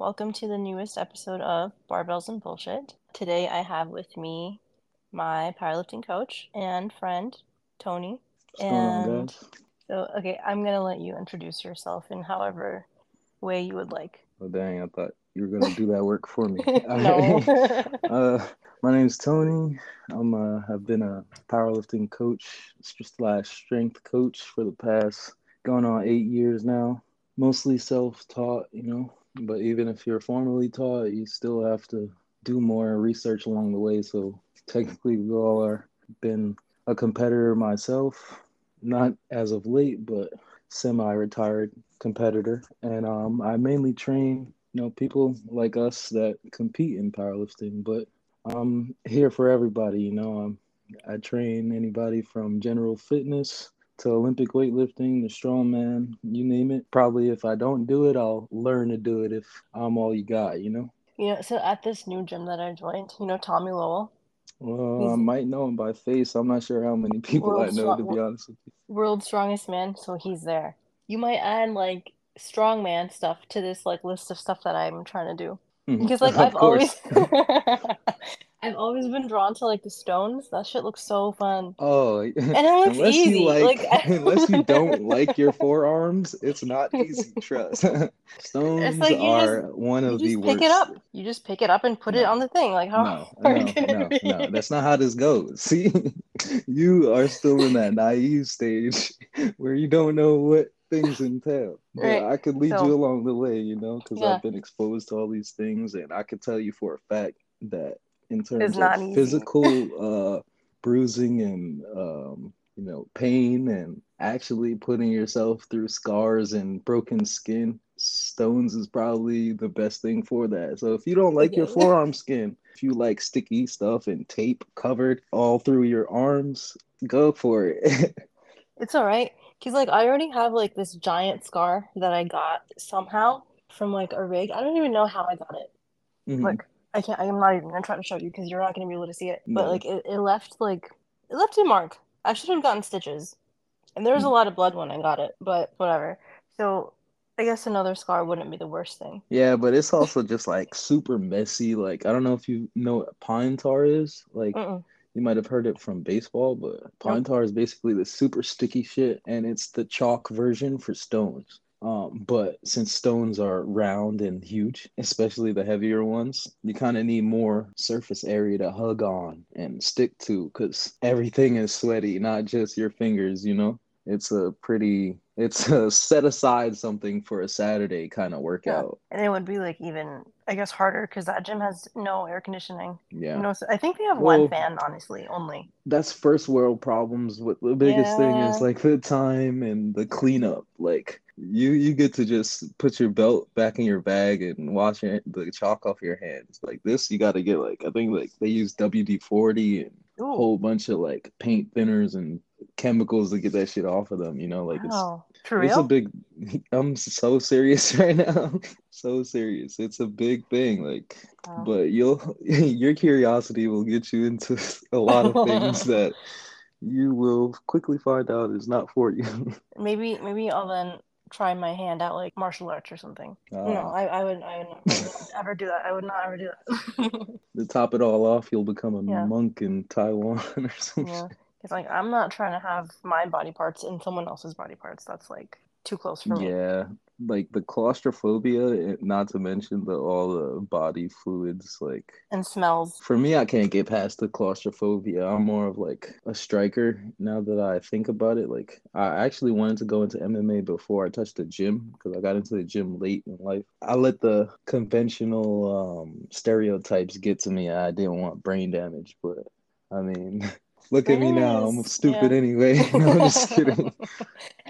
Welcome to the newest episode of Barbells and Bullshit. Today I have with me my powerlifting coach and friend, Tony. Going And so, okay, I'm gonna let you introduce yourself in however way you would like. Oh, dang, I thought you were gonna do that work for me. no. uh, my name's Tony. I'm uh, I've been a powerlifting coach slash strength coach for the past going on eight years now. Mostly self-taught, you know. But even if you're formally taught, you still have to do more research along the way. So technically, we all are been a competitor myself, not as of late, but semi-retired competitor, and um, I mainly train you know people like us that compete in powerlifting. But I'm here for everybody. You know, um, I train anybody from general fitness to Olympic weightlifting, the strongman, you name it. Probably if I don't do it, I'll learn to do it if I'm all you got. You know. You know, so at this new gym that I joined, you know Tommy Lowell, Well, I might know him by face. I'm not sure how many people I know, to be honest with you. world's strongest man, so he's there. You might add like strongman stuff to this like list of stuff that I'm trying to do. Hmm. Because like I've always. I've always been drawn to like the stones. That shit looks so fun. Oh, And it looks unless easy. you like, Like, unless you don't like your forearms, it's not easy. Trust. Stones like are one You of the just worst. pick it up. You just pick it up and put it on the thing. Like how No, no, can no, no. That's not how this goes. See, you are still in that naive stage where you don't know what things entail. But Right, I could lead so- you along the way, you know, because Yeah. I've been exposed to all these things, and I could tell you for a fact that in terms of physical uh, bruising and um, you know pain and actually putting yourself through scars and broken skin, stones is probably the best thing for that. So if you don't like your forearm skin, if you like sticky stuff and tape covered all through your arms, go for it. It's all right. Cause like I already have like this giant scar that I got somehow from like a rig. I don't even know how I got it. Mhm. Like I can't. I'm not even gonna try to show you because you're not gonna be able to see it. But like it, it left like it left a mark. I should have gotten stitches, and there was a Mm. lot of blood when I got it. But whatever. So I guess another scar wouldn't be the worst thing. Yeah, but it's also just like super messy. Like I don't know if you know what pine tar is. Like Mm-mm. you might have heard it from baseball, but pine tar is basically the super sticky shit, and it's the chalk version for stones. Um, but since stones are round and huge, especially the heavier ones, you kind of need more surface area to hug on and stick to because everything is sweaty, not just your fingers, you know? It's a pretty, it's a set aside something for a Saturday kind of workout. And it would be like even I guess harder because that gym has no air conditioning. Yeah. No, I think they have Well- one fan, honestly, only. that's first world problems with the biggest thing is like the time and the cleanup like you you get to just put your belt back in your bag and wash your, the chalk off your hands like this you got to get like i think like they use wd-40 and a whole bunch of like paint thinners and chemicals to get that shit off of them you know like wow. For it's it's a big i'm so serious right now so serious it's a big thing like Wow. but you'll your curiosity will get you into a lot of things that you will quickly find out is not for you. Maybe maybe I'll then try my hand at like martial arts or something. No, Uh, I, I would I would I would not ever do that. I would not ever do that. to top it all off, you'll become a Yeah. monk in Taiwan or something. yeah, it's like I'm not trying to have my body parts in someone else's body parts. That's like too close for me. Yeah, like the claustrophobia, eh, not to mention the all the body fluids. Like And smells. for me, I can't get past the claustrophobia. I'm more of like a striker now that I think about it. Like I actually wanted to go into MMA before I touched the gym because I got into the gym late in life. I let the conventional um, stereotypes get to me. I didn't want brain damage, but I mean, look at me now. I'm stupid yeah. anyway. no, I'm just kidding.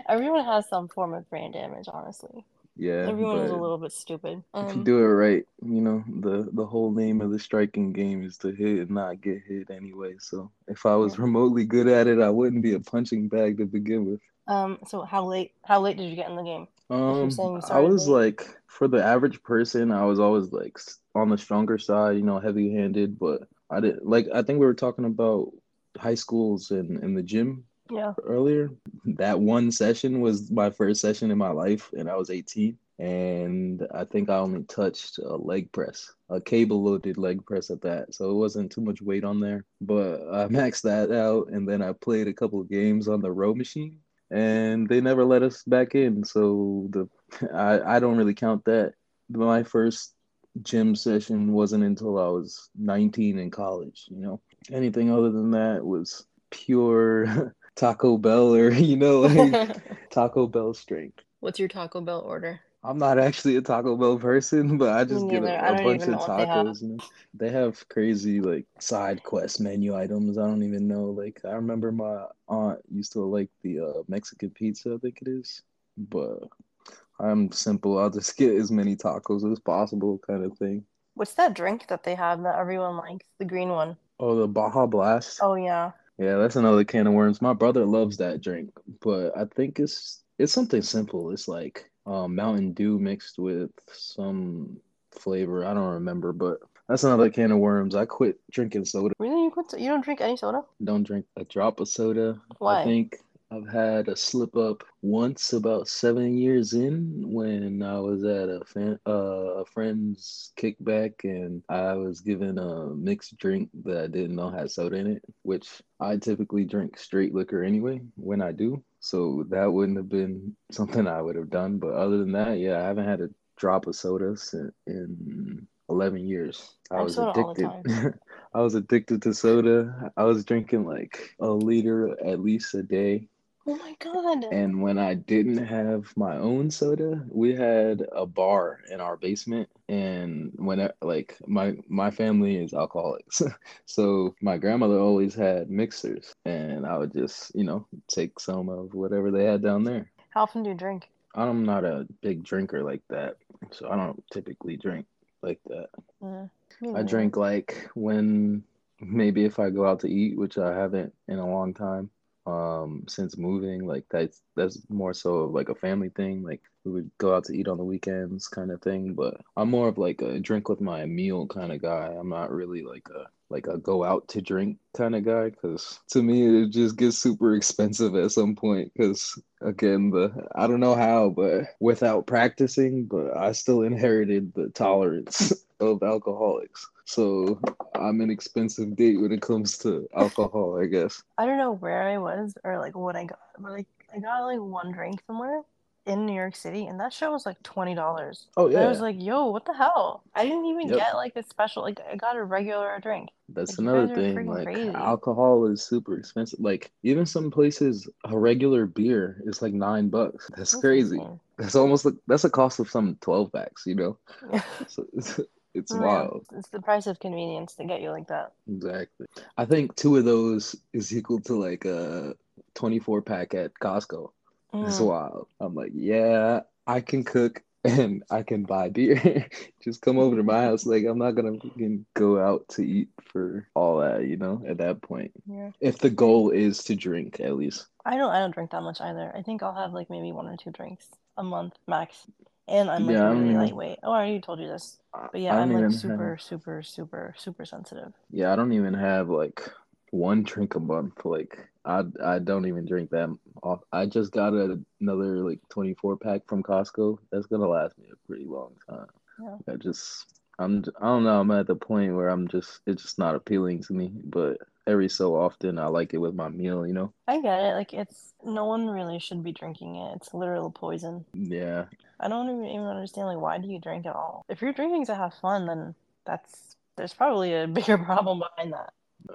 Everyone has some form of brain damage, honestly. Yeah, Everyone is a little bit stupid. if you Um, do it right, you know, the the whole name of the striking game is to hit and not get hit anyway. So if I was Yeah. remotely good at it, I wouldn't be a punching bag to begin with. um, so how late how late did you get in the game? Um, I was like, for the average person, I was always like on the stronger side, you know, heavy-handed, but I didn't like, I think we were talking about high schools and in the gym Yeah. earlier. That one session was my first session in my life, and I was 18. and I think I only touched a leg press, a cable loaded leg press at that. So it wasn't too much weight on there. But I maxed that out, and then I played a couple of games on the row machine, and they never let us back in. So the I, I don't really count that. My first gym session wasn't until I was 19 in college, you know. Anything other than that was pure Taco Bell or, you know, like Taco Bell strength. What's your Taco Bell order? I'm not actually a Taco Bell person, but I just get a, a bunch of tacos. They have. they have crazy like side quest menu items. I don't even know. Like I remember my aunt used to like the uh, Mexican pizza. I think it is, but I'm simple. I'll just get as many tacos as possible, kind of thing. What's that drink that they have that everyone likes? The green one. Oh, the Baja Blast. Oh yeah. Yeah, that's another can of worms. My brother loves that drink, but I think it's it's something simple. It's like um, Mountain Dew mixed with some flavor. I don't remember, but that's another can of worms. I quit drinking soda. Really, you quit? You don't drink any soda? Don't drink a drop of soda. Why? I think I've had a slip up once about seven years in when I was at a fan, uh, a friend's kickback and I was given a mixed drink that I didn't know had soda in it, which I typically drink straight liquor anyway when I do. So that wouldn't have been something I would have done. But other than that, yeah, I haven't had a drop of soda in 11 years. I was addicted. I was addicted to soda. I was drinking like a liter at least a day Oh my god. And when I didn't have my own soda, we had a bar in our basement and when I, like my my family is alcoholics. so my grandmother always had mixers and I would just, you know, take some of whatever they had down there. How often do you drink? I'm not a big drinker like that. So I don't typically drink like that. Mm, I drink like when maybe if I go out to eat, which I haven't in a long time um since moving like that's that's more so like a family thing. Like we would go out to eat on the weekends kind of thing but i'm more of like a drink with my meal kind of guy. I'm not really like a like a go out to drink kind of guy because to me it just gets super expensive at some point because again the i don't know how but without practicing but i still inherited the tolerance of alcoholics so I'm an expensive date when it comes to alcohol, I guess. I don't know where I was or like what I got, but like I got like one drink somewhere in New York City, and that show was like twenty dollars. Oh yeah. And I was like, "Yo, what the hell?" I didn't even yep. get like a special. Like I got a regular drink. That's like, another thing. Like crazy. alcohol is super expensive. Like even some places, a regular beer is like nine bucks. That's, that's crazy. Insane. That's almost like that's a cost of some twelve packs. You know. so, it's yeah, wild. It's the price of convenience to get you like that. Exactly. I think two of those is equal to like a 24 pack at Costco. Mm. It's wild. I'm like, yeah, I can cook and I can buy beer. Just come over to my house. Like I'm not gonna go out to eat for all that, you know, at that point. Yeah. If the goal is to drink at least. I don't I don't drink that much either. I think I'll have like maybe one or two drinks a month max. And I'm like yeah, really lightweight. Oh, I already told you this. But yeah, I'm like super, have... super, super, super sensitive. Yeah, I don't even have like one drink a month. Like I, I don't even drink that. Off. I just got a, another like 24 pack from Costco. That's gonna last me a pretty long time. Yeah. I just, I'm, I don't know. I'm at the point where I'm just, it's just not appealing to me. But every so often, I like it with my meal. You know. I get it. Like it's no one really should be drinking it. It's literal poison. Yeah. I don't even, even understand like why do you drink at all? If you're drinking to have fun, then that's there's probably a bigger problem behind that.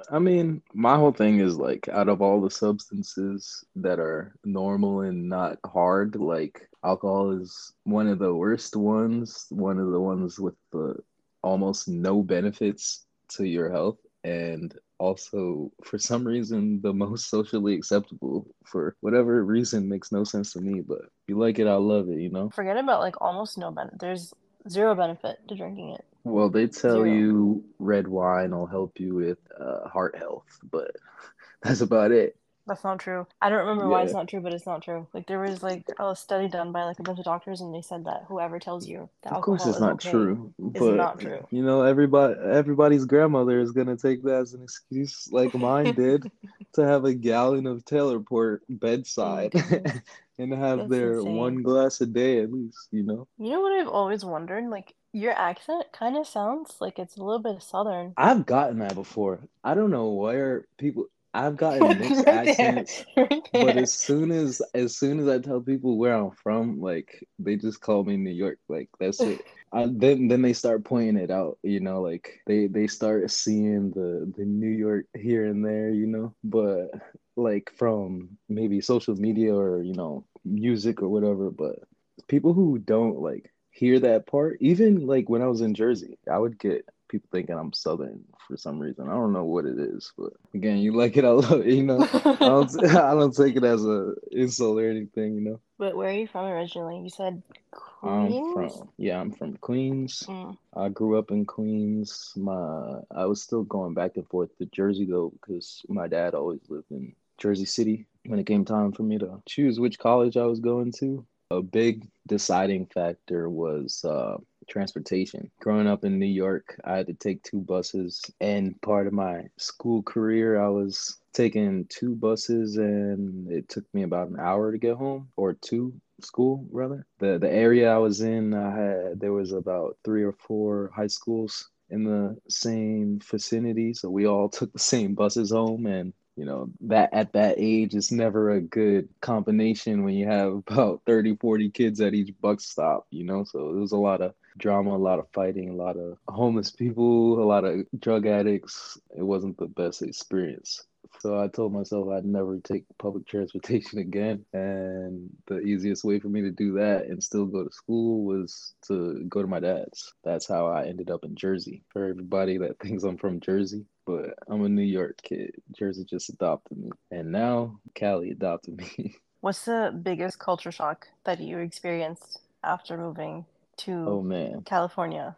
I mean, my whole thing is like out of all the substances that are normal and not hard, like alcohol is one of the worst ones, one of the ones with the almost no benefits to your health. And also for some reason the most socially acceptable for whatever reason makes no sense to me but if you like it i love it you know? Forget about like almost no benefit there's zero benefit to drinking it. Well they tell zero. you red wine will help you with uh, heart health but that's about it That's not true. I don't remember yeah. why it's not true, but it's not true. Like there was like a study done by like a bunch of doctors, and they said that whoever tells you that of course it's not okay true, but not true. You know, everybody, everybody's grandmother is gonna take that as an excuse, like mine did, to have a gallon of Taylor Port bedside. Mm-hmm. and have That's their insane. one glass a day at least, you know. You know what I've always wondered? Like your accent kind of sounds like it's a little bit southern. I've gotten that before. I don't know where people I've gotten mixed right accents, right but as soon as as soon as I tell people where I'm from, like they just call me New York. Like that's it. I, then then they start pointing it out. You know, like they they start seeing the the New York here and there. You know, but like from maybe social media or you know music or whatever. But people who don't like hear that part, even like when I was in Jersey, I would get people thinking I'm Southern for some reason. I don't know what it is, but again, you like it, I love it. You know, I don't, I don't take it as a insult or anything. You know. But where are you from originally? You said Queens. I'm from yeah, I'm from Queens. Mm. I grew up in Queens. My I was still going back and forth to Jersey though, because my dad always lived in Jersey City. When it came time for me to choose which college I was going to, a big deciding factor was. Uh, transportation. Growing up in New York, I had to take two buses, and part of my school career, I was taking two buses, and it took me about an hour to get home, or two school rather. The the area I was in, I had there was about three or four high schools in the same vicinity, so we all took the same buses home, and you know that at that age it's never a good combination when you have about 30 40 kids at each bus stop you know so it was a lot of drama a lot of fighting a lot of homeless people a lot of drug addicts it wasn't the best experience so I told myself I'd never take public transportation again. And the easiest way for me to do that and still go to school was to go to my dad's. That's how I ended up in Jersey. For everybody that thinks I'm from Jersey, but I'm a New York kid. Jersey just adopted me. And now Cali adopted me. What's the biggest culture shock that you experienced after moving to oh, man. California?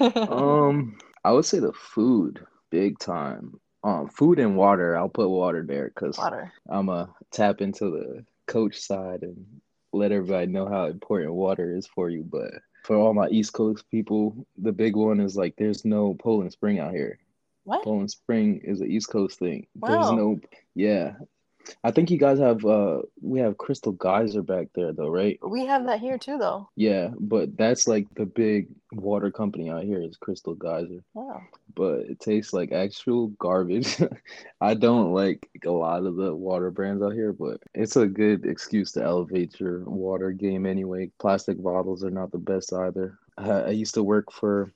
um, I would say the food, big time. Um, food and water. I'll put water there because I'm a tap into the coach side and let everybody know how important water is for you. But for all my East Coast people, the big one is like there's no Poland Spring out here. What? Poland Spring is an East Coast thing. Wow. There's no, yeah. I think you guys have uh we have Crystal Geyser back there though, right? We have that here too though. Yeah, but that's like the big water company out here is Crystal Geyser. Wow. But it tastes like actual garbage. I don't like a lot of the water brands out here, but it's a good excuse to elevate your water game anyway. Plastic bottles are not the best either. I, I used to work for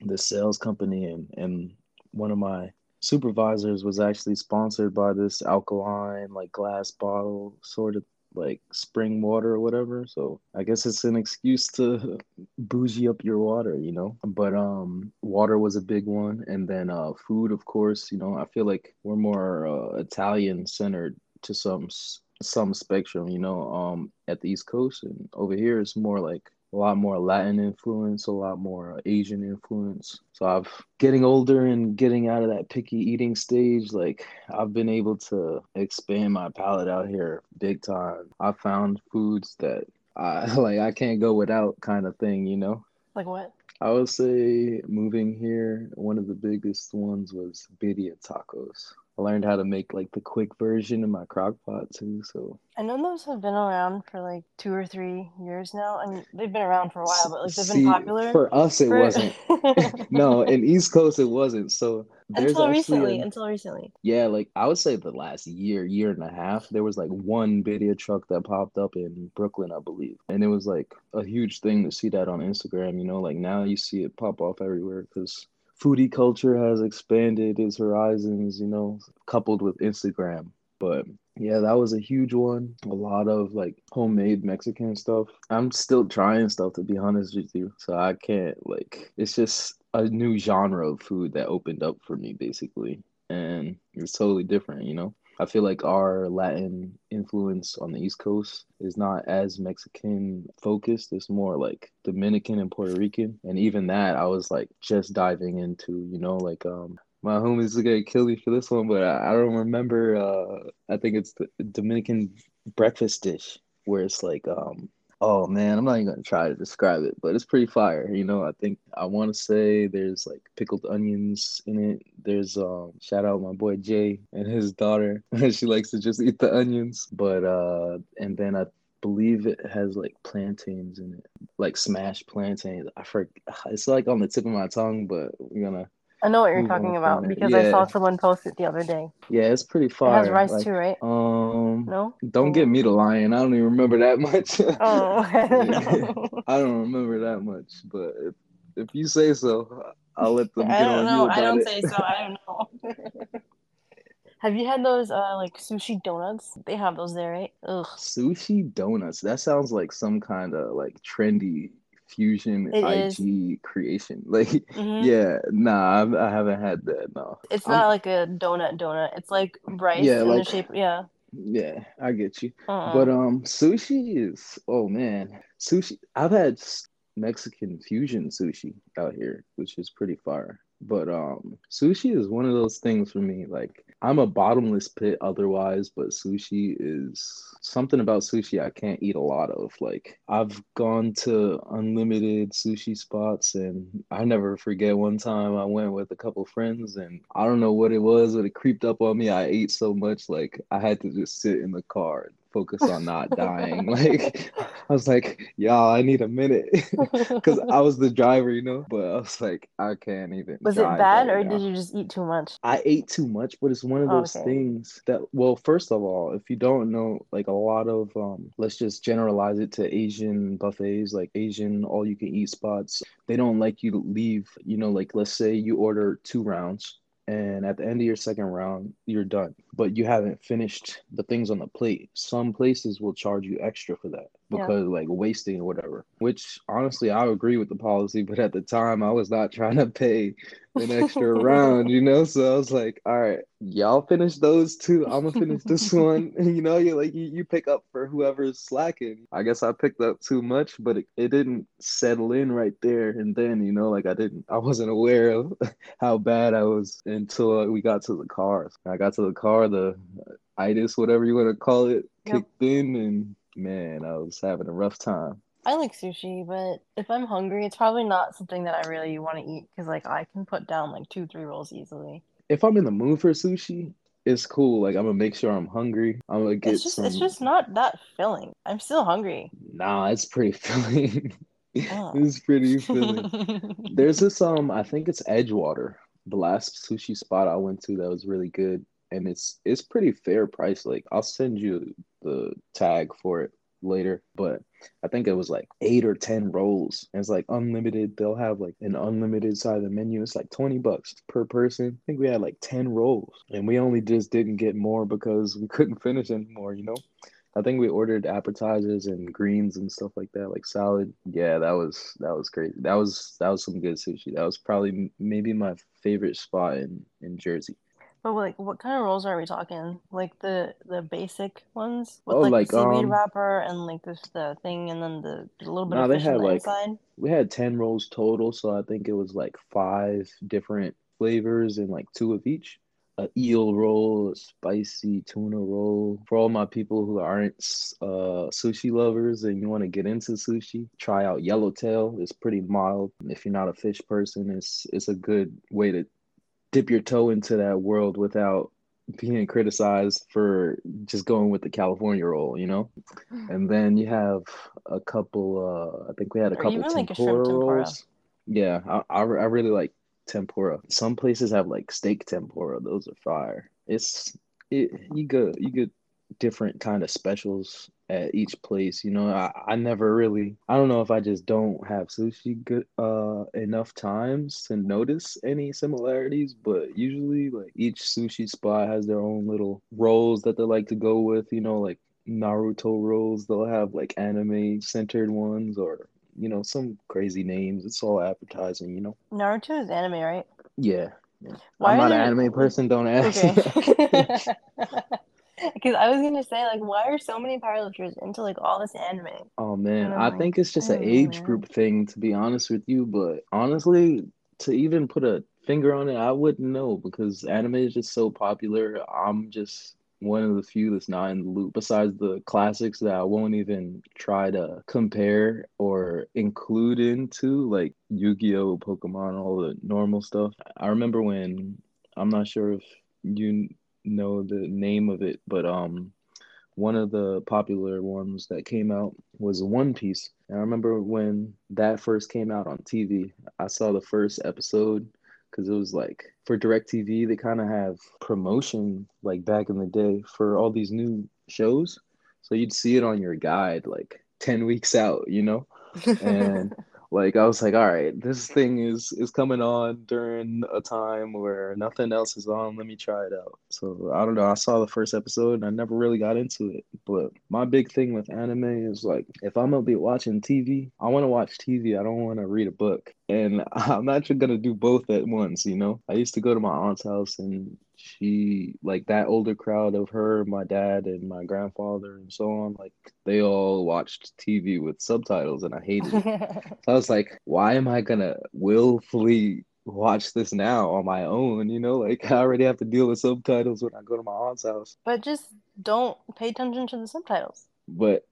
the sales company and and one of my supervisors was actually sponsored by this alkaline like glass bottle sort of like spring water or whatever. So i guess it's an excuse to bougie up your water you know? But um water was a big one. And then uh food of course you know i feel like we're more uh, italian centered to some some spectrum you know? Um at the east coast and over here it's more like a lot more Latin influence, a lot more Asian influence. So I've getting older and getting out of that picky eating stage, like I've been able to expand my palate out here big time. I found foods that I like I can't go without kind of thing, you know? Like what? I would say moving here, one of the biggest ones was birria tacos. I learned how to make like the quick version in my crock pot too. So I know those have been around for like two or three years now. I mean, they've been around for a while, but like they've See, been popular. For us, it for... wasn't. no, in East Coast, it wasn't. So until recently, a... until recently. Yeah, like I would say the last year, year and a half, there was like one birria truck that popped up in Brooklyn, I believe, and it was like a huge thing to see that on Instagram. You know, like now you see it pop off everywhere because foodie culture has expanded its horizons, you know, coupled with Instagram. But yeah, that was a huge one. A lot of like homemade Mexican stuff. I'm still trying stuff to be honest with you. So I can't like it's just a new genre of food that opened up for me basically. And it's totally different, you know? I feel like our Latin influence on the East Coast is not as Mexican focused. It's more like Dominican and Puerto Rican. And even that I was like just diving into, you know, like um my homies are gonna kill me for this one, but I, I don't remember. Uh, I think it's the Dominican breakfast dish where it's like, um, oh man, I'm not even gonna try to describe it, but it's pretty fire. You know, I think I want to say there's like pickled onions in it. There's um, shout out my boy Jay and his daughter. she likes to just eat the onions, but uh, and then I believe it has like plantains in it, like smashed plantains. I forget. It's like on the tip of my tongue, but we're gonna I know what you're talking about because yeah. I saw someone post it the other day. Yeah, it's pretty far. It has rice like, too, right? Um, no. Don't get me to lying. I don't even remember that much. oh, I don't remember that much, but if, if you say so, I'll let them. I don't know. I don't it. say so. I don't know. Have you had those uh like sushi donuts? They have those there, right? Ugh. Sushi donuts. That sounds like some kind of like trendy fusion it IG is. creation. Like, mm-hmm. yeah, nah, I, I, haven't had that. No, it's I'm, not like a donut donut. It's like rice yeah, in like, the shape. Yeah. Yeah, I get you. Uh-uh. But um, sushi is oh man, sushi. I've had Mexican fusion sushi out here, which is pretty far. But um, sushi is one of those things for me. Like I'm a bottomless pit otherwise, but sushi is something about sushi I can't eat a lot of. Like I've gone to unlimited sushi spots and I never forget one time I went with a couple friends and I don't know what it was, but it creeped up on me. I ate so much like I had to just sit in the car focus on not dying. like I was like, y'all, I need a minute because I was the driver, you know. But I was like, I can't even. Was it bad, or did you just eat too much? I ate too much, but it's one of those okay. things that, well, first of all, if you don't know, like a lot of, um, let's just generalize it to Asian buffets, like Asian all-you-can-eat spots. They don't like you to leave. You know, like let's say you order two rounds and at the end of your second round you're done. But you haven't finished the things on the plate. Some places will charge you extra for that because yeah. like wasting or whatever which honestly i agree with the policy but at the time i was not trying to pay an extra round you know? So i was like all right y'all finish those two. I'm gonna finish this one. You know you like you, you pick up for whoever's slacking. I guess i picked up too much but it, it didn't settle in right there and then you know? Like i didn't i wasn't aware of how bad i was until we got to the car. I got to the car the uh, itis whatever you want to call it yep. kicked in and man, I was having a rough time. I like sushi, but if I'm hungry, it's probably not something that I really want to eat because, like, I can put down like two, three rolls easily. If I'm in the mood for sushi, it's cool. Like, I'm gonna make sure I'm hungry. I'm gonna get. It's just, some... it's just not that filling. I'm still hungry. Nah, it's pretty filling. Oh. it's pretty filling. There's this um, I think it's Edgewater, the last sushi spot I went to that was really good and it's it's pretty fair price. Like I'll send you the tag for it later, but I think it was like eight or ten rolls. And it's like unlimited. They'll have like an unlimited side of the menu. It's like twenty bucks per person. I think we had like ten rolls, and we only just didn't get more because we couldn't finish anymore. You know. I think we ordered appetizers and greens and stuff like that, like salad. Yeah, that was that was crazy. That was that was some good sushi. That was probably maybe my favorite spot in in Jersey. But like, what kind of rolls are we talking? Like the the basic ones with oh, like, like the seaweed um, wrapper and like this the thing, and then the, the little bit nah, fish they had, the like, inside. We had ten rolls total, so I think it was like five different flavors and like two of each. A eel roll, a spicy tuna roll. For all my people who aren't uh, sushi lovers and you want to get into sushi, try out Yellowtail. It's pretty mild. If you're not a fish person, it's it's a good way to dip your toe into that world without being criticized for just going with the California roll, you know? Mm. And then you have a couple, uh, I think we had a couple tempura, like rolls. Yeah, I, I, I, really like tempura. Some places have like steak tempura. Those are fire. It's, it, you go, you get different kind of specials at each place. You know, I, I never really I don't know if I just don't have sushi good uh enough times to notice any similarities, but usually like each sushi spot has their own little rolls that they like to go with, you know, like Naruto rolls, they'll have like anime centered ones or you know, some crazy names. It's all advertising, you know. Naruto is anime, right? Yeah. yeah. I'm not an anime person, don't ask. Okay. Because I was gonna say, like, why are so many powerlifters into like all this anime? Oh man, I think it's just an age group thing, to be honest with you. But honestly, to even put a finger on it, I wouldn't know because anime is just so popular. I'm just one of the few that's not in the loop besides the classics that I won't even try to compare or include into like Yu-Gi-Oh, Pokemon, all the normal stuff. I remember when I'm not sure if you know the name of it, but um one of the popular ones that came out was One Piece. And I remember when that first came out on TV, I saw the first episode because it was like for DirecTV, they kind of have promotion like back in the day for all these new shows. So you'd see it on your guide like 10 weeks out, you know? And like I was like, all right, this thing is is coming on during a time where nothing else is on. Let me try it out. So I don't know. I saw the first episode and I never really got into it. But my big thing with anime is like if I'm gonna be watching TV, I want to watch TV. I don't want to read a book. And I'm not gonna do both at once. You know, I used to go to my aunt's house and she like that older crowd of her, my dad and my grandfather and so on, like they all watched TV with subtitles and I hated it. so I was like, why am I gonna willfully watch this now on my own? You know, like I already have to deal with subtitles when I go to my aunt's house. But just don't pay attention to the subtitles. But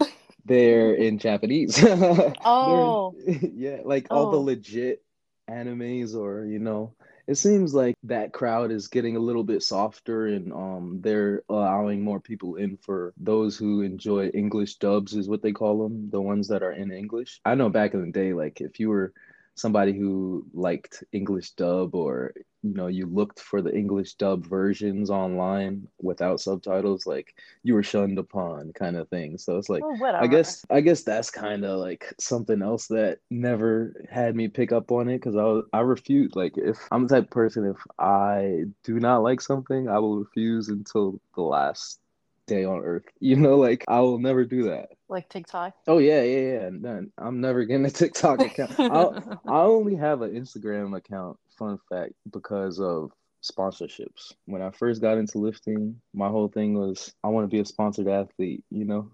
they're in Japanese. oh. yeah, like oh. all the oh. legit animes or, you know, it seems like that crowd is getting a little bit softer and um they're allowing more people in for those who enjoy English dubs is what they call them, the ones that are in English. I know back in the day like if you were somebody who liked English dub or you know you looked for the English dub versions online without subtitles like you were shunned upon kind of thing. So it's like oh, I guess I guess that's kind of like something else that never had me pick up on it cuz I was, I refuse like if I'm the type of person if I do not like something I will refuse until the last day on earth. You know, like I will never do that. Like TikTok. Oh yeah, yeah, yeah. I'm never getting a TikTok account. I only have an Instagram account. Fun fact, because of sponsorships. When I first got into lifting, my whole thing was I want to be a sponsored athlete. You know,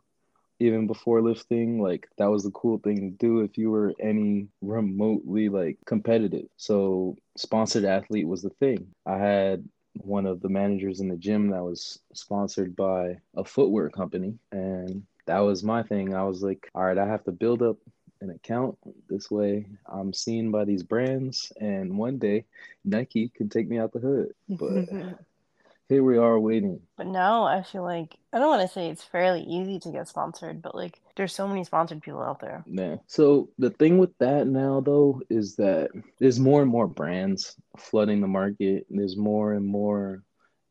even before lifting, like that was the cool thing to do if you were any remotely like competitive. So sponsored athlete was the thing. I had one of the managers in the gym that was sponsored by a footwear company. And that was my thing. I was like, all right, I have to build up an account. This way I'm seen by these brands. And one day Nike can take me out the hood. But here we are waiting. But now I feel like I don't want to say it's fairly easy to get sponsored, but like there's so many sponsored people out there. Yeah. So the thing with that now though is that there's more and more brands flooding the market. There's more and more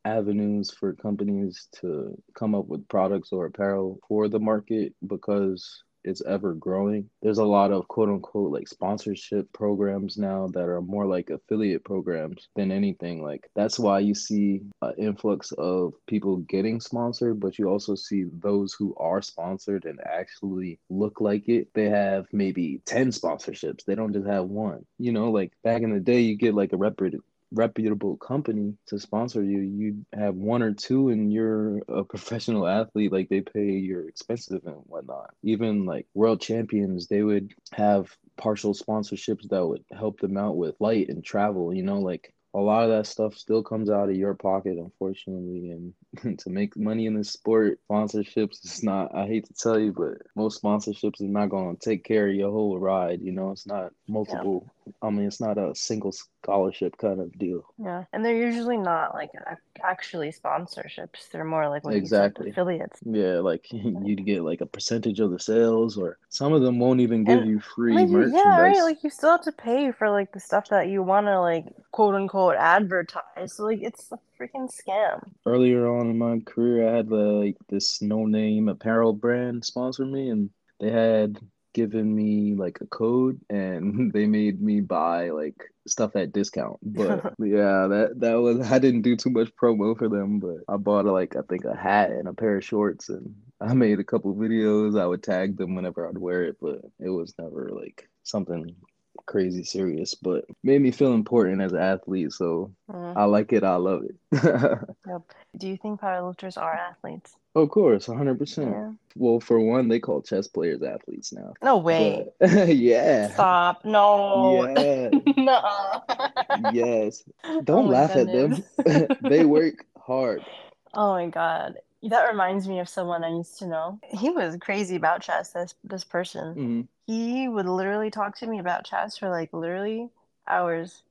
avenues for companies to come up with products or apparel for the market because it's ever growing. There's a lot of quote unquote like sponsorship programs now that are more like affiliate programs than anything. Like that's why you see an influx of people getting sponsored, but you also see those who are sponsored and actually look like it. They have maybe 10 sponsorships. They don't just have one. You know, like back in the day, you get like a reputable reputable company to sponsor you, you have one or two and you're a professional athlete, like they pay your expenses and whatnot. Even like world champions, they would have partial sponsorships that would help them out with light and travel, you know, like a lot of that stuff still comes out of your pocket, unfortunately. And to make money in this sport, sponsorships is not, I hate to tell you, but most sponsorships is not going to take care of your whole ride. You know, it's not multiple, yeah. I mean, it's not a single scholarship kind of deal. Yeah. And they're usually not like actually sponsorships, they're more like, exactly affiliates. Yeah. Like you'd get like a percentage of the sales, or some of them won't even give and, you free like, merchandise. Yeah, right. Like you still have to pay for like the stuff that you want to like quote unquote advertise. So, like it's a freaking scam. Earlier on in my career, I had like this no name apparel brand sponsor me, and they had given me like a code and they made me buy like stuff at discount but yeah that that was i didn't do too much promo for them but i bought like i think a hat and a pair of shorts and i made a couple videos i would tag them whenever i'd wear it but it was never like something crazy serious, but made me feel important as an athlete. So mm. I like it. I love it. yep. Do you think powerlifters are athletes? Of course, 100%. Yeah. Well, for one, they call chess players athletes now. No way. But, yeah. Stop. No. Yeah. no. yes. Don't oh laugh goodness. at them. they work hard. Oh my god. That reminds me of someone I used to know. He was crazy about chess, this this person. Mm-hmm. He would literally talk to me about chess for like literally hours.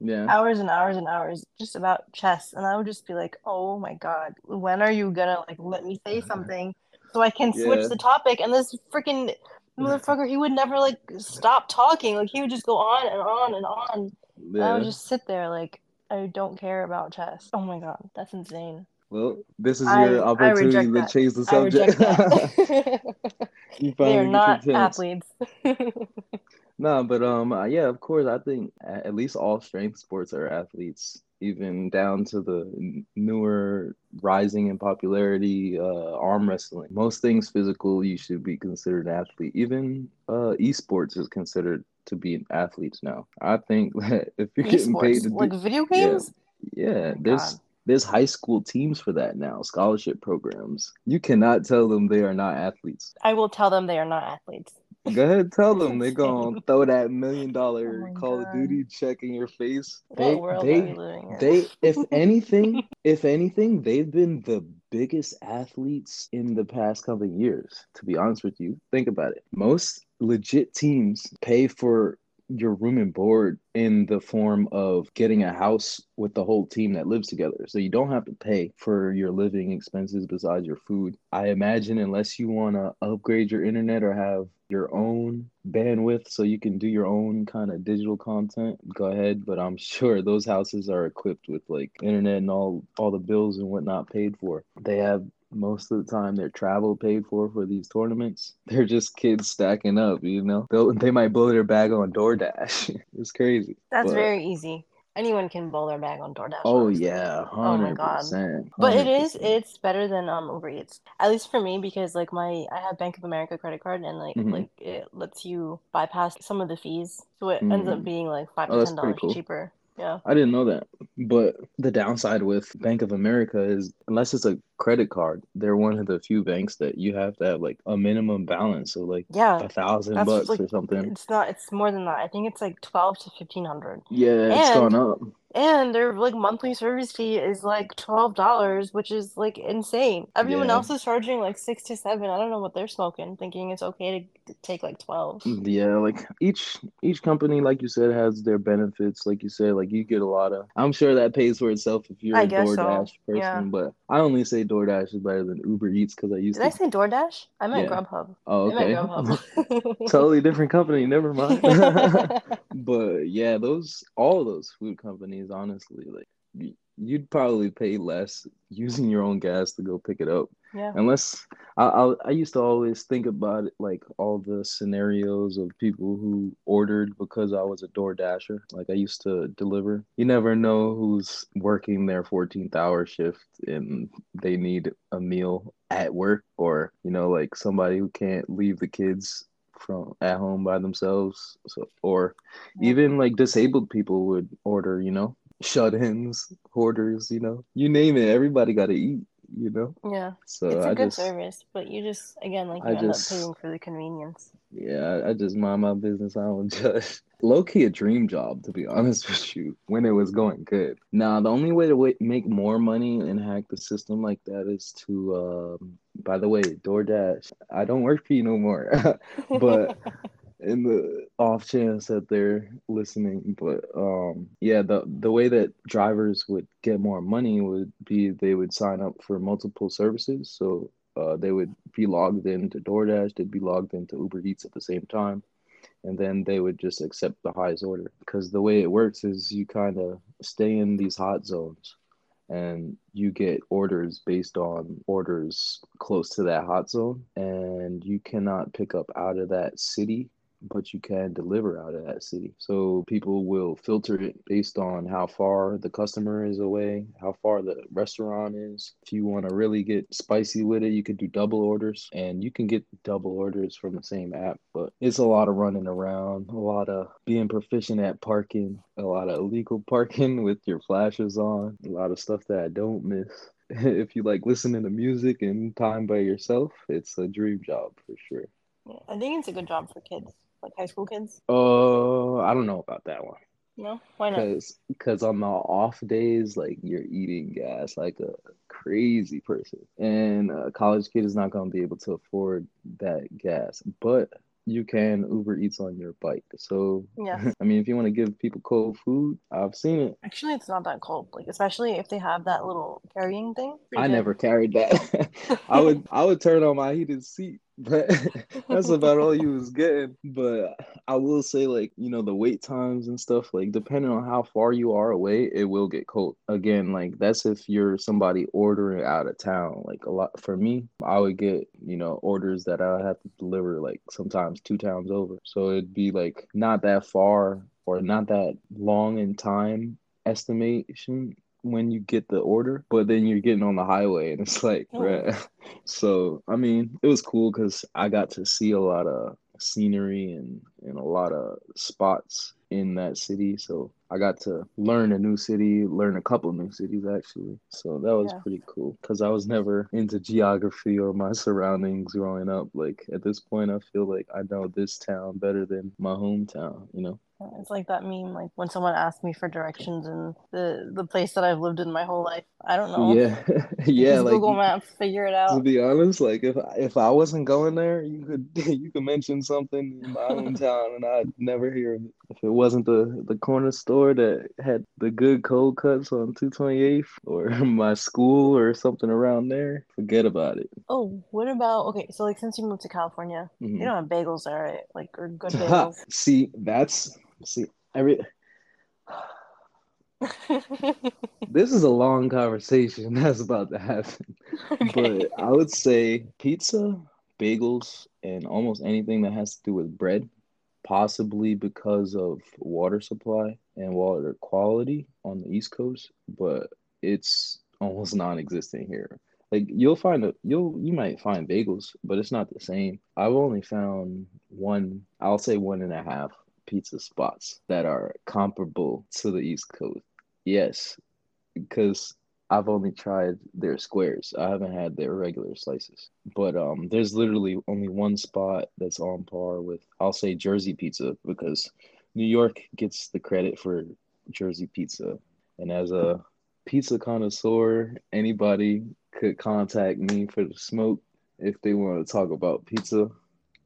Yeah. Hours and hours and hours just about chess. And I would just be like, oh my God, when are you gonna like let me say something so I can switch yeah. the topic? And this freaking motherfucker, he would never like stop talking. Like he would just go on and on and on. Yeah. And I would just sit there like I don't care about chess. Oh my god, that's insane. Well, this is your opportunity I to change the subject. you They're not athletes. no, but um, uh, yeah, of course, I think at least all strength sports are athletes even down to the newer rising in popularity uh, arm wrestling. Most things physical, you should be considered an athlete. Even uh, esports is considered to be athletes now. I think that if you're getting paid to do like do, video games, yeah, yeah oh there's. God. There's high school teams for that now, scholarship programs. You cannot tell them they are not athletes. I will tell them they are not athletes. Go ahead, tell them they're gonna throw that million dollar oh Call God. of Duty check in your face. They, they, they, if anything, if anything, they've been the biggest athletes in the past couple of years. To be honest with you, think about it. Most legit teams pay for your room and board in the form of getting a house with the whole team that lives together. So you don't have to pay for your living expenses besides your food. I imagine, unless you want to upgrade your internet or have your own bandwidth so you can do your own kind of digital content, go ahead. But I'm sure those houses are equipped with like internet and all all the bills and whatnot paid for. They have most of the time their travel paid for for these tournaments. They're just kids stacking up, you know. They'll, they might blow their bag on DoorDash. it's crazy. That's but, very easy. Anyone can blow their bag on DoorDash. Oh yeah, 100%, oh my god. 100%. But it is it's better than um Uber Eats. At least for me because like my I have Bank of America credit card and like mm-hmm. like it lets you bypass some of the fees. So it mm-hmm. ends up mm. being like 5 to 10 dollars cool. cheaper. Yeah. I didn't know that. But the downside with Bank of America is unless it's a credit card, they're one of the few banks that you have to have like a minimum balance of like yeah, a thousand bucks like, or something. It's not it's more than that. I think it's like twelve to fifteen hundred. Yeah, it's gone up and their like monthly service fee is like twelve dollars, which is like insane. Everyone yeah. else is charging like six to seven. I don't know what they're smoking, thinking it's okay to take like twelve. Mm, yeah, like each each company, like you said, has their benefits. Like you said, like you get a lot of. I'm sure that pays for itself if you're I a DoorDash so. person, yeah. but I only say DoorDash is better than Uber Eats because I used. Did to... I say DoorDash? I meant yeah. Grubhub. Oh, okay. Grubhub. totally different company. Never mind. but yeah, those all those food companies honestly. Like you'd probably pay less using your own gas to go pick it up. Yeah. Unless I, I, I used to always think about it like all the scenarios of people who ordered because I was a Door Dasher. Like I used to deliver. You never know who's working their 14th hour shift and they need a meal at work or you know like somebody who can't leave the kids from at home by themselves. So or even like disabled people would order you know? Shut-ins hoarders you know? You name it everybody got to eat you know? Yeah. So it's a I good just, service but you just again like you I end just, up paying for the convenience. Yeah I, I just mind my business i don't judge low key a dream job to be honest with you when it was going good. Now the only way to w- make more money and hack the system like that is to. Um, by the way, DoorDash, I don't work for you no more, but. in the off chance that they're listening but um yeah the the way that drivers would get more money would be they would sign up for multiple services so uh, they would be logged into DoorDash, they'd be logged into Uber Eats at the same time and then they would just accept the highest order. Because the way it works is you kind of stay in these hot zones and you get orders based on orders close to that hot zone and you cannot pick up out of that city but you can deliver out of that city. So people will filter it based on how far the customer is away, how far the restaurant is. If you want to really get spicy with it, you could do double orders and you can get double orders from the same app, but it's a lot of running around, a lot of being proficient at parking, a lot of illegal parking with your flashes on, a lot of stuff that I don't miss if you like listening to music and time by yourself, it's a dream job for sure. I think it's a good job for kids like high school kids? Uh, I don't know about that one. No, why not? Because because on the off days, like you're eating gas like a crazy person, and a college kid is not gonna be able to afford that gas. But you can Uber Eats on your bike. So yeah, I mean, if you want to give people cold food, I've seen it. Actually, it's not that cold. Like especially if they have that little carrying thing. I good. never carried that. I would I would turn on my heated seat but that's about all you was getting. But I will say, like, you know, the wait times and stuff, like, depending on how far you are away, it will get cold. Again, like, that's if you're somebody ordering out of town. Like, a lot for me, I would get, you know, orders that I have to deliver, like, sometimes two towns over. So it'd be, like, not that far or not that long in time estimation when you get the order, but then you're getting on the highway and it's like, oh. so I mean, it was cool because I got to see a lot of scenery and and a lot of spots in that city. So I got to learn a new city, learn a couple new cities actually. So that was yeah. pretty cool because I was never into geography or my surroundings growing up. Like at this point, I feel like I know this town better than my hometown, you know? It's like that meme, like when someone asks me for directions in the the place that I've lived in my whole life. I don't know. Yeah, yeah. like Google Maps, figure it out. To be honest, like if if I wasn't going there, you could you could mention something in my hometown, and I'd never hear it. If it wasn't the the corner store that had the good cold cuts on two twenty eighth, or my school, or something around there, forget about it. Oh, what about okay? So like since you moved to California, mm-hmm. you don't have bagels right? Like or good bagels. See, that's See, every this is a long conversation that's about to happen. Okay. But I would say pizza, bagels, and almost anything that has to do with bread, possibly because of water supply and water quality on the East Coast, but it's almost non-existent here. Like you'll find a you'll you might find bagels, but it's not the same. I've only found one, I'll say one and a half pizza spots that are comparable to the East Coast. Yes, because I've only tried their squares. I haven't had their regular slices. But um, there's literally only one spot that's on par with, I'll say, Jersey pizza because New York gets the credit for Jersey pizza. And as a pizza connoisseur, anybody could contact me for the smoke if they want to talk about pizza.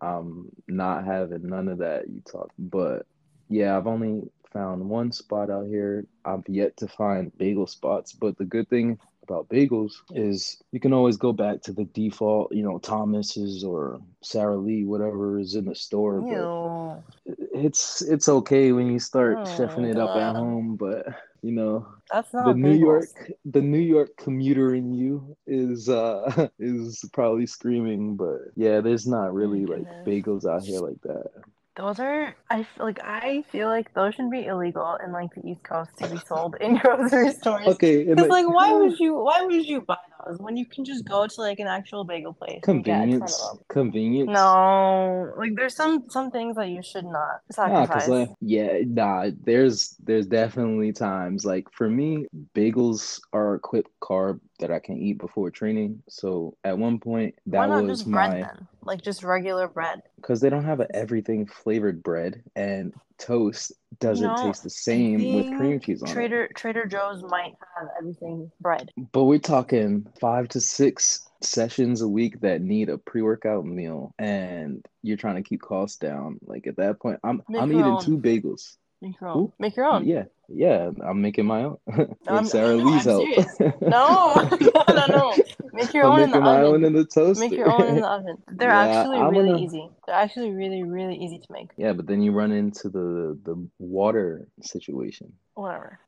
I'm not having none of that you talk. But yeah, I've only found one spot out here. I've yet to find bagel spots. But the good thing about bagels is you can always go back to the default, you know, Thomas's or Sara Lee, whatever is in the store. But it's it's okay when you start oh, chefing it up at home, but you know that's not the New York the New York commuter in you is uh is probably screaming, but yeah, there's not really like bagels out here like that. Those are I feel like I feel like those should be illegal in like the East Coast to be sold in grocery stores. Okay, because like, like why would you why would you buy those when you can just go to like an actual bagel place? Convenience, convenience. No, like there's some some things that you should not sacrifice. Nah, like, yeah, nah. There's there's definitely times like for me, bagels are a quick carb that I can eat before training. So at one point, that was my then? like just regular bread because they don't have an everything flavored bread and toast doesn't no, taste the same with cream cheese on Trader, it. Trader Joe's might have everything bread. But we're talking five to six sessions a week that need a pre-workout meal and you're trying to keep costs down. Like at that point, I'm I'm eating two bagels. Make your own. Make your own. Yeah, yeah. I'm making my own. With Sara no, Lee's help. no, no, no, no. Make your I'm own in the my oven. Own in the toaster. Make your own in the oven. They're yeah, actually I'm really gonna... easy. They're actually really, really easy to make. Yeah, but then you run into the the water situation. Whatever.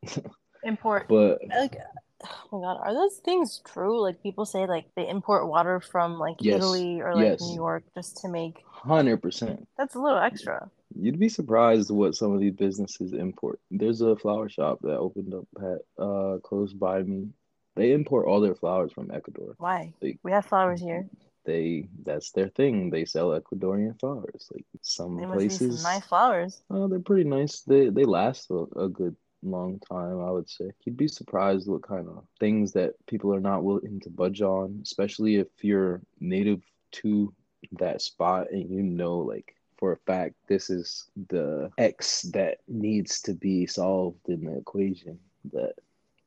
Import. But like oh my god, are those things true? Like people say like they import water from like yes. Italy or like yes. New York just to make hundred percent. That's a little extra. You'd be surprised what some of these businesses import. There's a flower shop that opened up at uh close by me. They import all their flowers from Ecuador. Why? They, we have flowers here. They that's their thing. They sell Ecuadorian flowers. Like some they places, some nice flowers. Oh, they're pretty nice. They they last a, a good long time, I would say. You'd be surprised what kind of things that people are not willing to budge on, especially if you're native to that spot and you know like for a fact this is the X that needs to be solved in the equation. That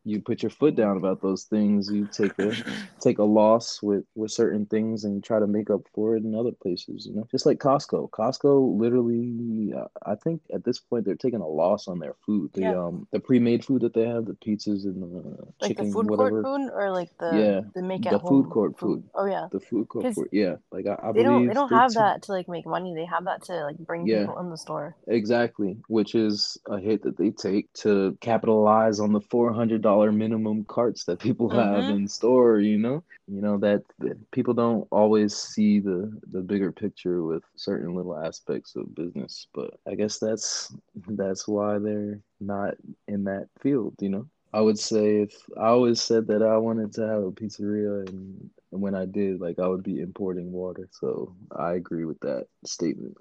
you put your foot down about those things. You take a take a loss with with certain things and try to make up for it in other places. You know, just like Costco. Costco literally, uh, I think at this point they're taking a loss on their food. The yeah. um the pre made food that they have, the pizzas and the like chicken, the food whatever. court food, or like the yeah the make the food court food. food. Oh yeah, the food court food. Yeah, like I, I they don't they don't have that to like make money. They have that to like bring yeah, people in the store. Exactly, which is a hit that they take to capitalize on the four hundred dollar minimum carts that people have mm-hmm. in store you know you know that, that, people don't always see the the bigger picture with certain little aspects of business but i guess that's that's why they're not in that field you know i would say if i always said that i wanted to have a pizzeria and when i did like i would be importing water so i agree with that statement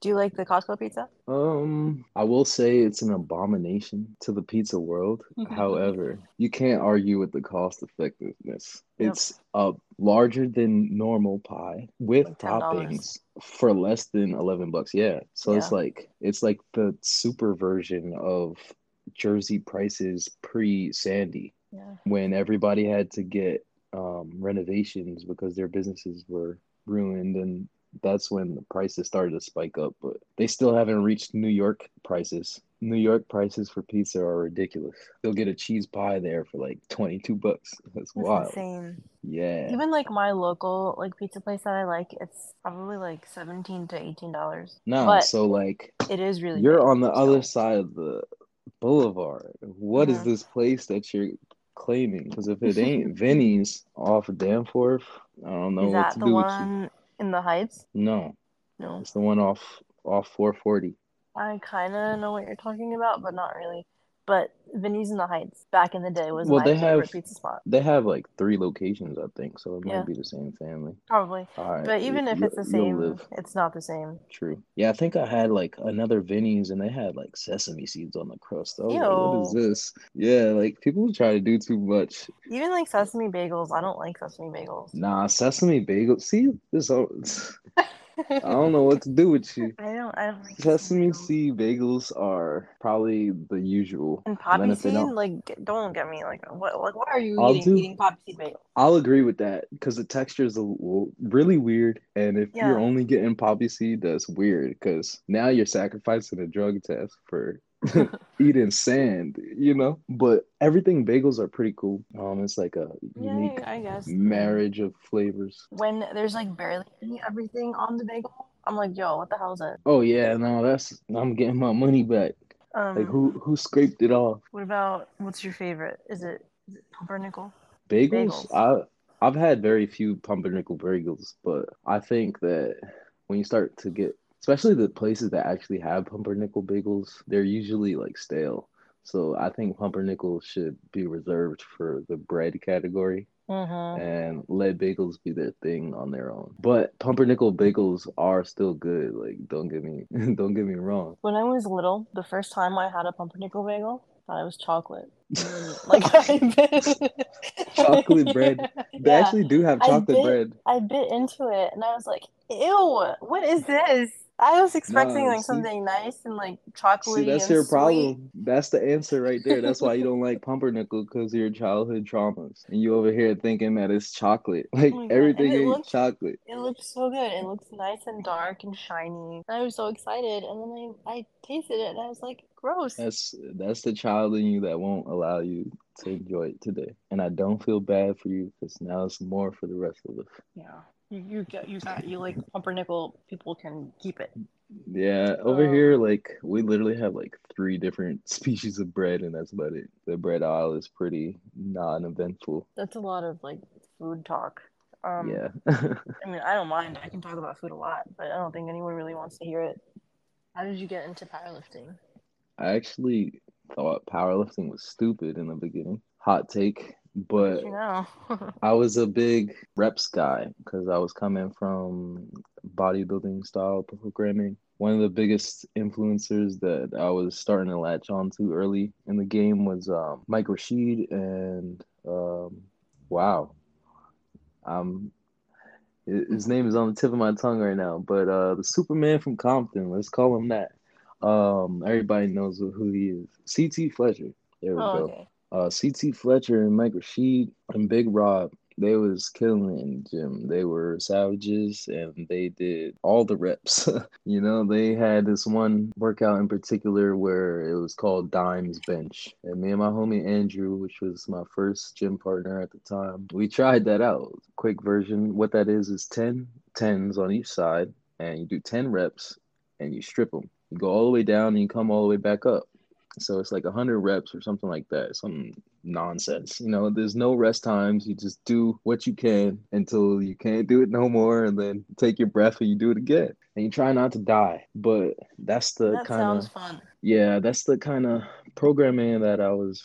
do you like the Costco pizza? Um, I will say it's an abomination to the pizza world. However, you can't argue with the cost effectiveness. Yep. It's a larger than normal pie with like toppings for less than 11 bucks. Yeah. So yeah. it's like it's like the super version of Jersey prices pre Sandy. Yeah. When everybody had to get um, renovations because their businesses were ruined and that's when the prices started to spike up. But they still haven't reached New York prices. New York prices for pizza are ridiculous. You'll get a cheese pie there for like twenty two bucks. That's, That's wild. Insane. Yeah. Even like my local like pizza place that I like, it's probably like seventeen to eighteen dollars. No, but so like it is really. You're on the other side of the boulevard. What is this place that you're claiming? Because if it ain't Vinny's off of Danforth, I don't know is what to do one... with you in the Heights? No. No. It's the one off off 440. I kind of know what you're talking about, but not really. But Vinny's in the Heights back in the day was well, my they favorite have, pizza spot. They have like three locations, I think, so it yeah. might be the same family. Probably. But even if it's the same, it's not the same. True. Yeah, I think I had like another Vinny's and they had like sesame seeds on the crust. I was Ew. like, what is this? Yeah, like people try to do too much. Even like sesame bagels, I don't like sesame bagels. Nah, sesame bagels. See, this. I don't know what to do with you. I don't. I don't like sesame seed bagels are probably the usual. And poppy seed, don't, like, don't get me like what? Like, why are you I'll eating, do, eating poppy seed bagels? I'll agree with that because the texture is a, really weird, and if yeah. you're only getting poppy seed, that's weird because now you're sacrificing a drug test for eating sand, you know. But everything bagels are pretty cool. Um, it's like a unique I guess. marriage of flavors. When there's like barely any everything on the bagel, I'm like, yo, what the hell is that? Oh yeah, no, that's I'm getting my money back. Um, like who who scraped it off? What about what's your favorite? Is it is it pumpernickel? Bagels? bagels. I I've had very few pumpernickel bagels, but I think that when you start to get especially the places that actually have pumpernickel bagels, they're usually like stale. So I think pumpernickel should be reserved for the bread category. Mm-hmm. And let bagels be their thing on their own. But pumpernickel bagels are still good. Like, don't get me, don't get me wrong. When I was little, the first time I had a pumpernickel bagel, I thought it was chocolate. like chocolate bread. They yeah. actually do have chocolate I bit, bread. I bit into it and I was like, "Ew, what is this?" I was expecting like see, something nice and like chocolatey. See, that's your sweet. problem. That's the answer right there. That's why you don't like pumpernickel because of your childhood traumas, and you over here thinking that it's chocolate. Like oh everything is looks, chocolate. It looks so good. It looks nice and dark and shiny. I was so excited, and then I I tasted it, and I was like, gross. That's that's the child in you that won't allow you to enjoy it today, and I don't feel bad for you because now it's more for the rest of us. Yeah. You you get you you like pumpernickel. People can keep it. Yeah, over um, here, like we literally have like three different species of bread, and that's about it. The bread aisle is pretty non-eventful. That's a lot of like food talk. Um, yeah. I mean, I don't mind. I can talk about food a lot, but I don't think anyone really wants to hear it. How did you get into powerlifting? I actually thought powerlifting was stupid in the beginning. Hot take. But you know? I was a big reps guy because I was coming from bodybuilding style programming. One of the biggest influencers that I was starting to latch on to early in the game was um, Mike Rashid, and um, wow, um, His name is on the tip of my tongue right now, but uh, the Superman from Compton. Let's call him that. Um, everybody knows who he is. CT Fletcher. There we oh, go. Okay. Uh, CT Fletcher and Mike Rashid and Big Rob they was killing in gym. They were savages and they did all the reps. you know, they had this one workout in particular where it was called Dimes Bench. And me and my homie Andrew, which was my first gym partner at the time, we tried that out. Quick version. What that is is 10 tens on each side and you do 10 reps and you strip them. You go all the way down and you come all the way back up. So it's like 100 reps or something like that. some nonsense. You know, there's no rest times. You just do what you can until you can't do it no more, and then take your breath and you do it again. And you try not to die. But that's the that kind of. Yeah, that's the kind of programming that I was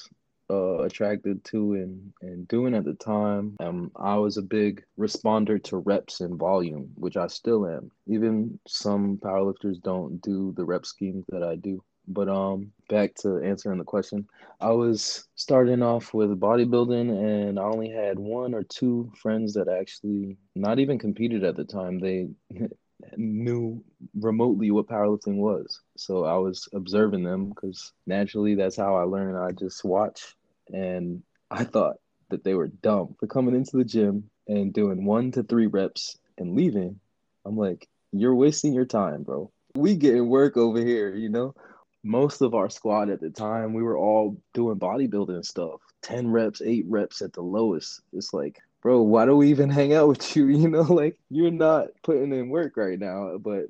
uh, attracted to and, and doing at the time. Um, I was a big responder to reps and volume, which I still am. Even some powerlifters don't do the rep schemes that I do. But um, back to answering the question, I was starting off with bodybuilding, and I only had one or two friends that actually not even competed at the time. They knew remotely what powerlifting was. So I was observing them because naturally that's how I learned. I just watch, and I thought that they were dumb for coming into the gym and doing one to three reps and leaving. I'm like, you're wasting your time, bro. We getting work over here, you know most of our squad at the time, we were all doing bodybuilding stuff. 10 reps, 8 reps at the lowest. It's like, bro, why do we even hang out with you? You know, like you're not putting in work right now. But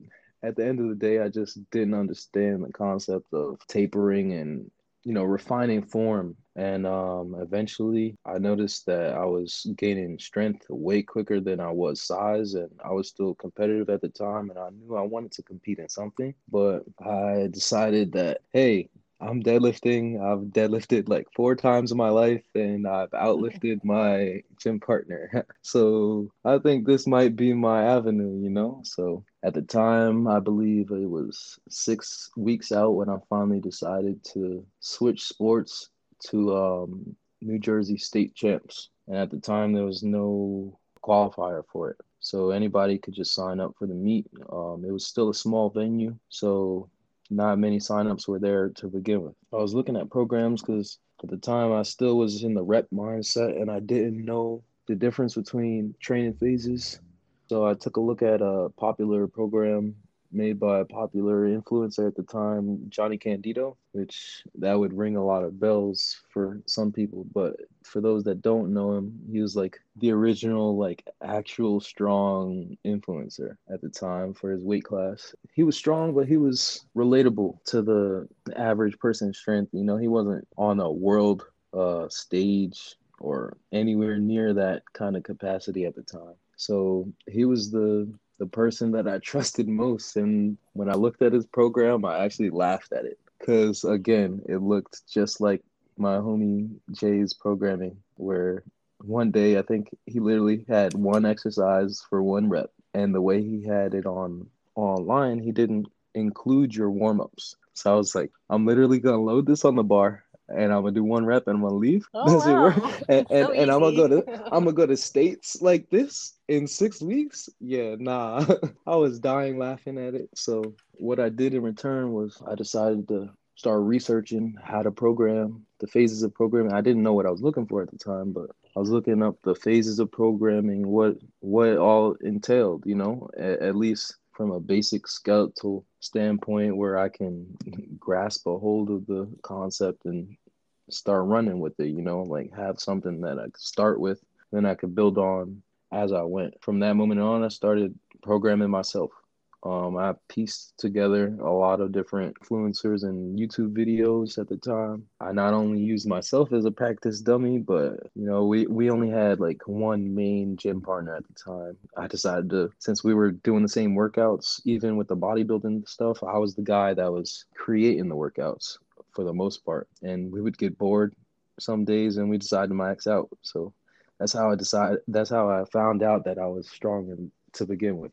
at the end of the day, I just didn't understand the concept of tapering and you know, refining form. And um, eventually I noticed that I was gaining strength way quicker than I was size. And I was still competitive at the time. And I knew I wanted to compete in something. But I decided that, hey, I'm deadlifting. I've deadlifted like four times in my life and I've outlifted my gym partner. so I think this might be my avenue, you know? So at the time, I believe it was six weeks out when I finally decided to switch sports to um, New Jersey state champs. And at the time, there was no qualifier for it. So anybody could just sign up for the meet. Um, it was still a small venue. So not many signups were there to begin with. I was looking at programs because at the time I still was in the rep mindset and I didn't know the difference between training phases. So I took a look at a popular program made by a popular influencer at the time, Johnny Candido, which that would ring a lot of bells for some people. But for those that don't know him, he was like the original, like actual strong influencer at the time for his weight class. He was strong, but he was relatable to the average person's strength. You know, he wasn't on a world uh, stage or anywhere near that kind of capacity at the time. So he was the the person that I trusted most. And when I looked at his program, I actually laughed at it because, again, it looked just like my homie Jay's programming, where one day I think he literally had one exercise for one rep. And the way he had it on online, he didn't include your warm ups. So I was like, I'm literally gonna load this on the bar and I'm gonna do one rep and I'm gonna leave. Oh, wow. And, and, so and I'm gonna go to I'm gonna go to states like this in six weeks. Yeah, nah. I was dying laughing at it. So what I did in return was I decided to start researching how to program the phases of programming. I didn't know what I was looking for at the time, but I was looking up the phases of programming, what what it all entailed, you know, at, at least from a basic skeletal standpoint where I can grasp a hold of the concept and start running with it, you know, like have something that I could start with, then I could build on as I went. From that moment on, I started programming myself. Um, I pieced together a lot of different influencers and YouTube videos at the time. I not only used myself as a practice dummy, but you know, we, we only had like one main gym partner at the time. I decided to, since we were doing the same workouts, even with the bodybuilding stuff, I was the guy that was creating the workouts for the most part. And we would get bored some days and we decided to max out. So that's how I decided, that's how I found out that I was strong in, to begin with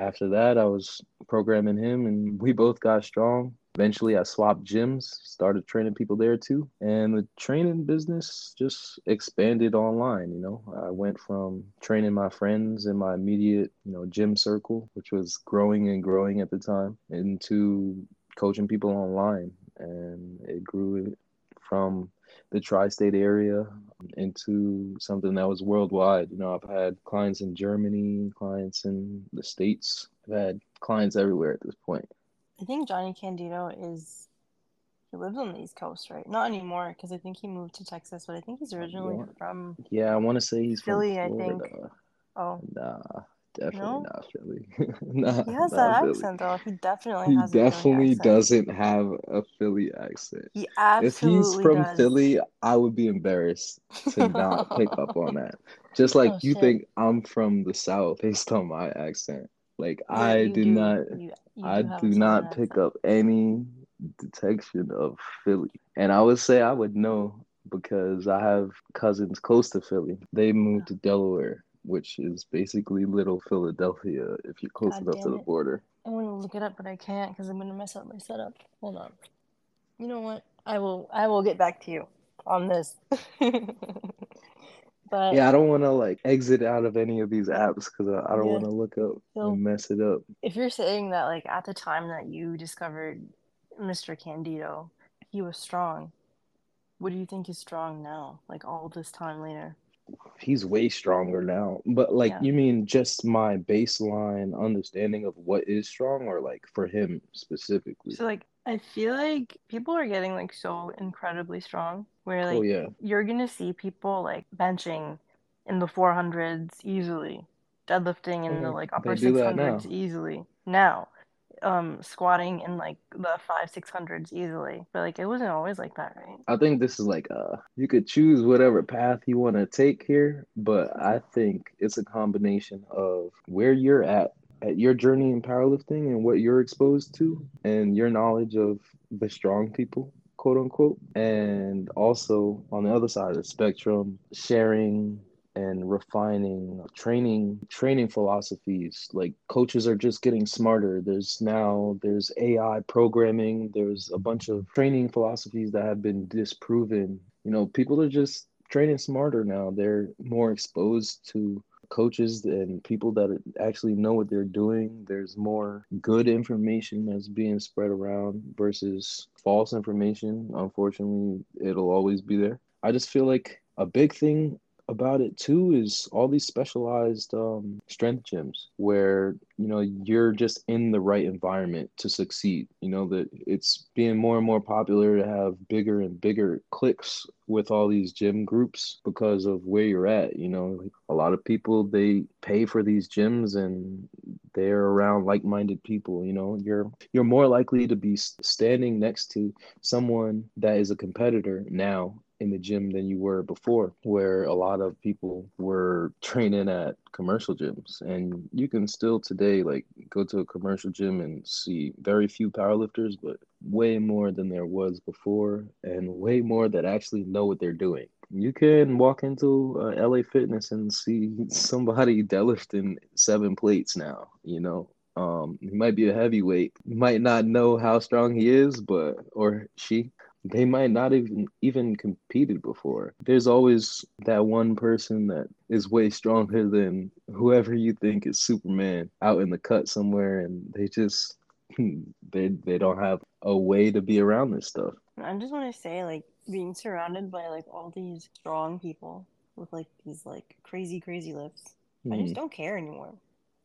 after that, I was programming him, and we both got strong. eventually I swapped gyms, started training people there too. And the training business just expanded online, you know. I went from training my friends in my immediate, you know, gym circle, which was growing and growing at the time, into coaching people online. And it grew from the tri-state area into something that was worldwide. You know, I've had clients in Germany, clients in the States. I've had clients everywhere at this point. I think Johnny Candido is he lives on the East Coast, right? Not anymore because I think he moved to Texas, but I think he's originally yeah. from Yeah, I want to say he's Philly, I think. Oh. Nah. Definitely no? not Philly. nah, he has that Philly. accent though. He definitely he definitely doesn't have a Philly accent. He absolutely If he's from does. Philly, I would be embarrassed to not pick up on that. Just like oh, you shit. think I'm from the South based on my accent. Like yeah, I do, do, not you, you I do, do not pick up any detection of Philly. And I would say I would know because I have cousins close to Philly. They moved to Delaware which is basically Little Philadelphia if you're close God enough to the border. I want to look it up, but I can't because I'm gonna mess up my setup. Hold on. You know what? I will. I will get back to you on this. but yeah, I don't want to like exit out of any of these apps because I, I, don't yeah. want to look up so, and mess it up. If you're saying that, like at the time that you discovered Mr. Candido, he was strong. What do you think is strong now? Like all this time later he's way stronger now. But like yeah. you mean just my baseline understanding of what is strong or like for him specifically? So like I feel like people are getting like so incredibly strong where oh, like oh, yeah. you're gonna see people like benching in the 400s easily, deadlifting in oh, the like upper 600s easily now um squatting in like the five six hundreds easily. But like it wasn't always like that right? I think this is like uh you could choose whatever path you want to take here but i think it's a combination of where you're at at your journey in powerlifting and what you're exposed to and your knowledge of the strong people quote unquote and also on the other side of the spectrum sharing and refining training training philosophies. Like coaches are just getting smarter. There's now there's ai programming. There's a bunch of training philosophies that have been disproven. You know people are just training smarter now. They're more exposed to coaches and people that actually know what they're doing. There's more good information that's being spread around versus false information. Unfortunately it'll always be there. I just feel like a big thing about it too is all these specialized um, strength gyms where you know you're just in the right environment to succeed. You know that it's being more and more popular to have bigger and bigger cliques with all these gym groups because of where you're at you know. A lot of people they pay for these gyms and they're around like-minded people you know. You're you're more likely to be standing next to someone that is a competitor now in the gym than you were before, where a lot of people were training at commercial gyms. And you can still today like go to a commercial gym and see very few powerlifters, but way more than there was before, and way more that actually know what they're doing. You can walk into uh, LA Fitness and see somebody deadlifting seven plates now, you know, um, he might be a heavyweight. Might not know how strong he is, but or she, they might not even even competed before. There's always that one person that is way stronger than whoever you think is Superman out in the cut somewhere, and they just they they don't have a way to be around this stuff. I just want to say, like being surrounded by like all these strong people with like these like crazy crazy lifts, mm. I just hmm. don't care anymore.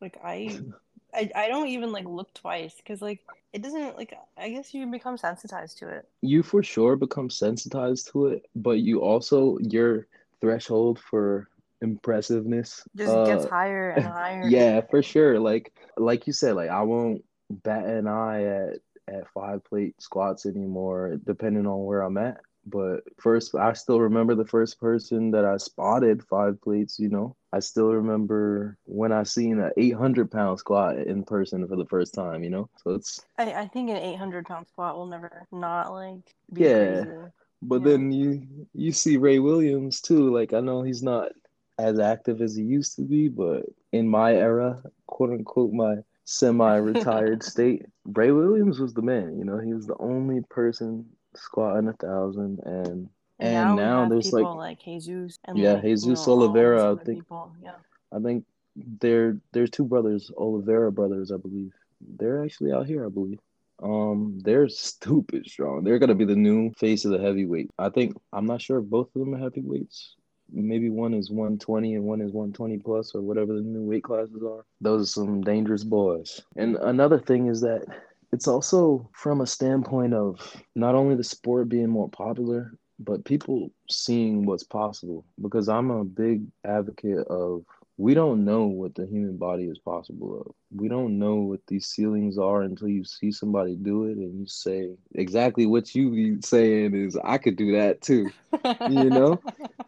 Like I I, I don't even like look twice because like it doesn't like I guess you become sensitized to it. You for sure become sensitized to it, but you also your threshold for impressiveness just uh, gets higher and higher. yeah, for sure. Like like you said, like I won't bat an eye at at five plate squats anymore, depending on where I'm at. But first, I still remember the first person that I spotted five plates. You know, I still remember when I seen an 800 pound squat in person for the first time. You know, so it's. I, I think an 800 pound squat will never not like. yeah, crazy. but yeah. then you you see Ray Williams too. Like I know he's not as active as he used to be, but in my era, quote unquote, my semi-retired state. Ray Williams was the man. You know, he was the only person squatting a thousand, and and now, now there's like, like Jesus and yeah, like, Jesus you know, Olivares. I think people. yeah. I think there there's two brothers, Olivares brothers, I believe. They're actually out here, I believe. Um, they're stupid strong. They're gonna be the new face of the heavyweight. I think I'm not sure if both of them are heavyweights. Maybe one is 120 and one is 120 plus or whatever the new weight classes are. Those are some dangerous boys. And another thing is that it's also from a standpoint of not only the sport being more popular, but people seeing what's possible. Because I'm a big advocate of we don't know what the human body is possible of. We don't know what these ceilings are until you see somebody do it and you say exactly what you be saying is I could do that too. you know?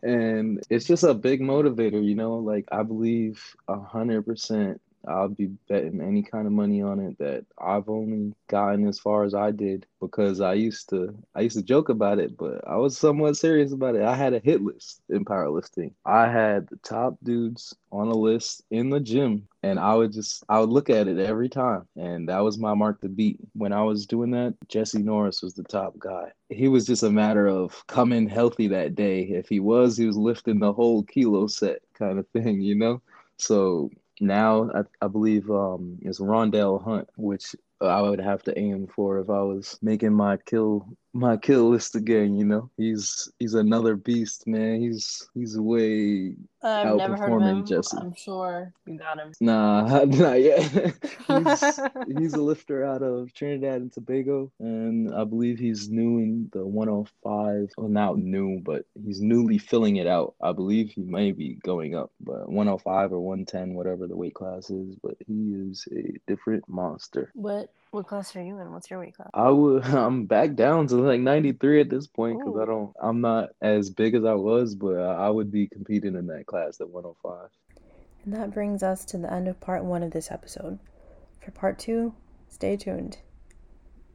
And it's just a big motivator, you know, like I believe a hundred percent I'll be betting any kind of money on it that I've only gotten as far as I did because I used to I used to joke about it, but I was somewhat serious about it. I had a hit list in powerlifting. I had the top dudes on a list in the gym and I would just I would look at it every time and that was my mark to beat. When I was doing that, Jesse Norris was the top guy. He was just a matter of coming healthy that day. If he was, he was lifting the whole kilo set kind of thing, you know? So now I, I believe um, is Rondell Hunt, which I would have to aim for if I was making my kill my kill list again. You know, he's he's another beast, man. He's he's way I've never heard of him. Jesse. I'm sure you got him. Nah, not yet. he's, he's a lifter out of Trinidad and Tobago, and I believe he's new in the 105. Well, not new, but he's newly filling it out. I believe he may be going up, but 105 or 110, whatever the weight class is. But he is a different monster. What what class are you in? What's your weight class? I would. I'm back down to like 93 at this point because I don't. I'm not as big as I was, but I would be competing in that class at 105. And that brings us to the end of part one of this episode. For part two, stay tuned.